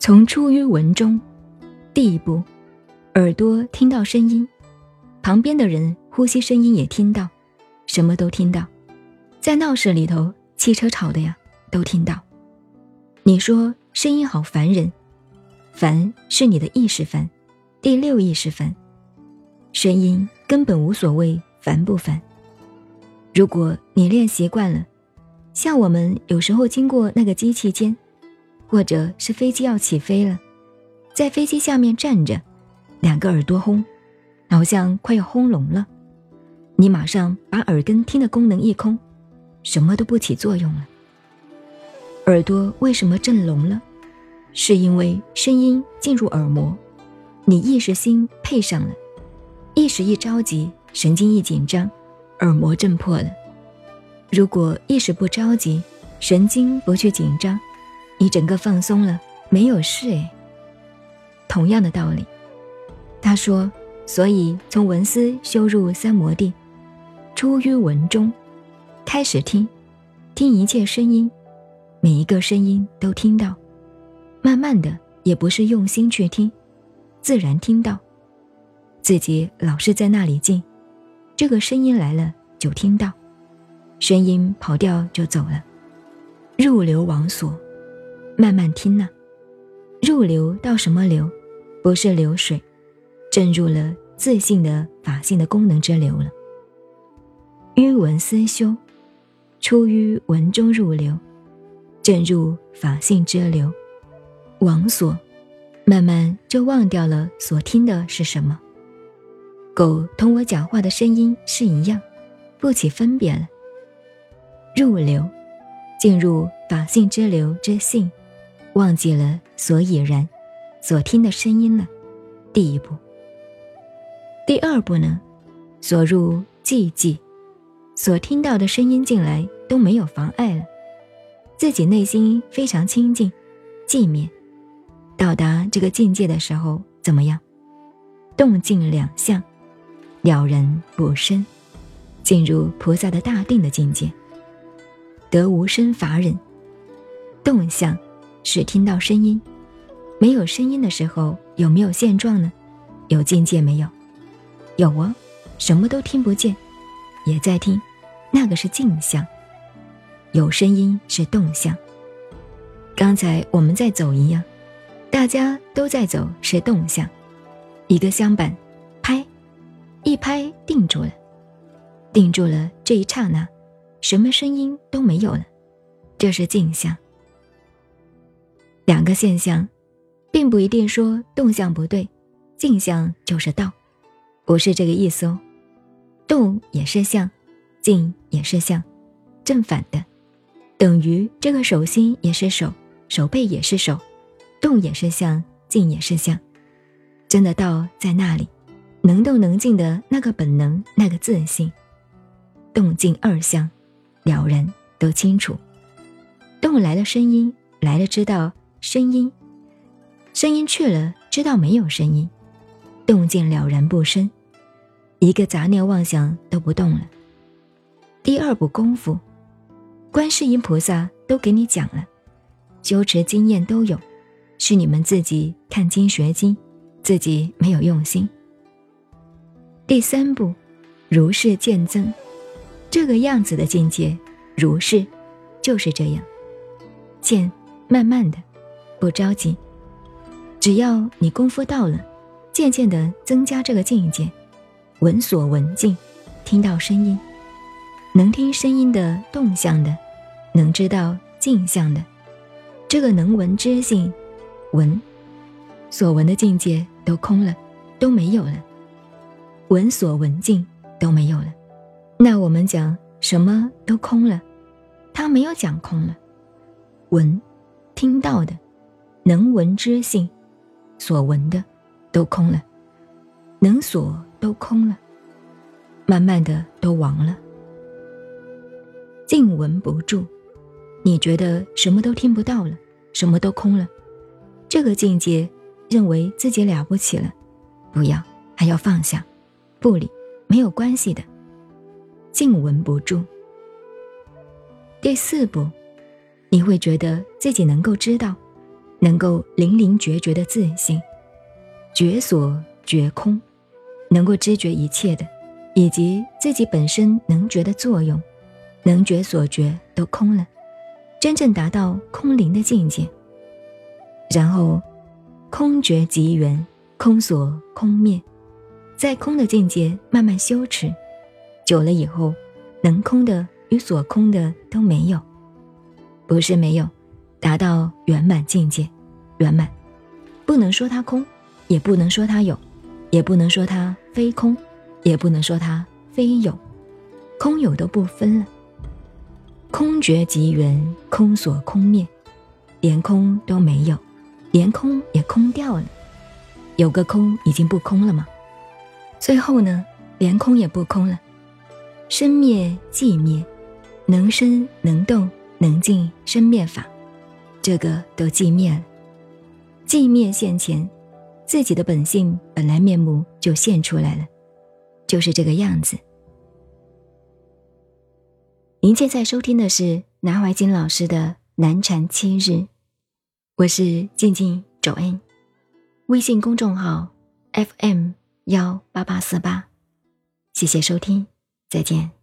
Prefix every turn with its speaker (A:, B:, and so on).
A: 从出于文中，第一步，耳朵听到声音，旁边的人呼吸声音也听到，什么都听到，在闹市里头，汽车吵的呀，都听到。你说声音好烦人，烦是你的意识烦，第六意识烦，声音根本无所谓烦不烦。如果你练习惯了，像我们有时候经过那个机器间，或者是飞机要起飞了，在飞机下面站着，两个耳朵轰，好像快要轰聋了，你马上把耳根听的功能一空，什么都不起作用了。耳朵为什么震聋了？是因为声音进入耳膜，你意识心配上了，意识一着急，神经一紧张。耳膜震破了。如果意识不着急，神经不去紧张，你整个放松了，没有事诶。同样的道理，他说，所以从文思修入三摩地，出于文中，开始听，听一切声音，每一个声音都听到，慢慢的，也不是用心去听，自然听到，自己老是在那里静。这个声音来了就听到，声音跑掉就走了。入流往所，慢慢听呢。入流到什么流？不是流水，正入了自信的法性的功能之流了。于文思修，出于文中入流，正入法性之流。往所，慢慢就忘掉了所听的是什么。狗同我讲话的声音是一样，不起分别了。入流，进入法性之流之性，忘记了所以然，所听的声音了。第一步。第二步呢？所入寂寂，所听到的声音进来都没有妨碍了，自己内心非常清净、寂灭。到达这个境界的时候，怎么样？动静两相。了然不生，进入菩萨的大定的境界，得无生法忍。动相是听到声音，没有声音的时候有没有现状呢？有境界没有？有啊，什么都听不见，也在听，那个是静相。有声音是动向。刚才我们在走一样，大家都在走是动向，一个相板拍。一拍定住了，定住了这一刹那，什么声音都没有了，这是镜像。两个现象，并不一定说动向不对，镜像就是道，不是这个意思哦。动也是相，静也是相，正反的，等于这个手心也是手，手背也是手，动也是相，静也是相，真的道在那里。能动能静的那个本能，那个自信，动静二相，了然都清楚。动来了声音，来了知道声音；声音去了，知道没有声音。动静了然不生，一个杂念妄想都不动了。第二步功夫，观世音菩萨都给你讲了，修持经验都有，是你们自己看经学经，自己没有用心。第三步，如是见增，这个样子的境界，如是，就是这样，见，慢慢的，不着急，只要你功夫到了，渐渐的增加这个境界，闻所闻境，听到声音，能听声音的动向的，能知道镜像的，这个能闻之性，闻，所闻的境界都空了，都没有了。闻所闻境都没有了，那我们讲什么都空了，他没有讲空了。闻，听到的，能闻之性，所闻的，都空了，能所都空了，慢慢的都亡了。静闻不住，你觉得什么都听不到了，什么都空了，这个境界认为自己了不起了，不要，还要放下。不理，没有关系的，静闻不住。第四步，你会觉得自己能够知道，能够零零决绝的自信，觉所觉空，能够知觉一切的，以及自己本身能觉的作用，能觉所觉都空了，真正达到空灵的境界。然后，空觉即圆，空所空灭，在空的境界慢慢修持，久了以后，能空的与所空的都没有，不是没有。达到圆满境界，圆满，不能说它空，也不能说它有，也不能说它非空，也不能说它非有，空有都不分了。空觉即圆，空所空灭，连空都没有，连空也空掉了。有个空已经不空了吗？最后呢，连空也不空了，生灭寂灭，能生能动能静生灭法。这个都寂灭了，寂灭现前，自己的本性本来面目就现出来了，就是这个样子。您现在收听的是南怀瑾老师的《南禅七日》，我是静静周恩，微信公众号 FM 幺八八四八，谢谢收听，再见。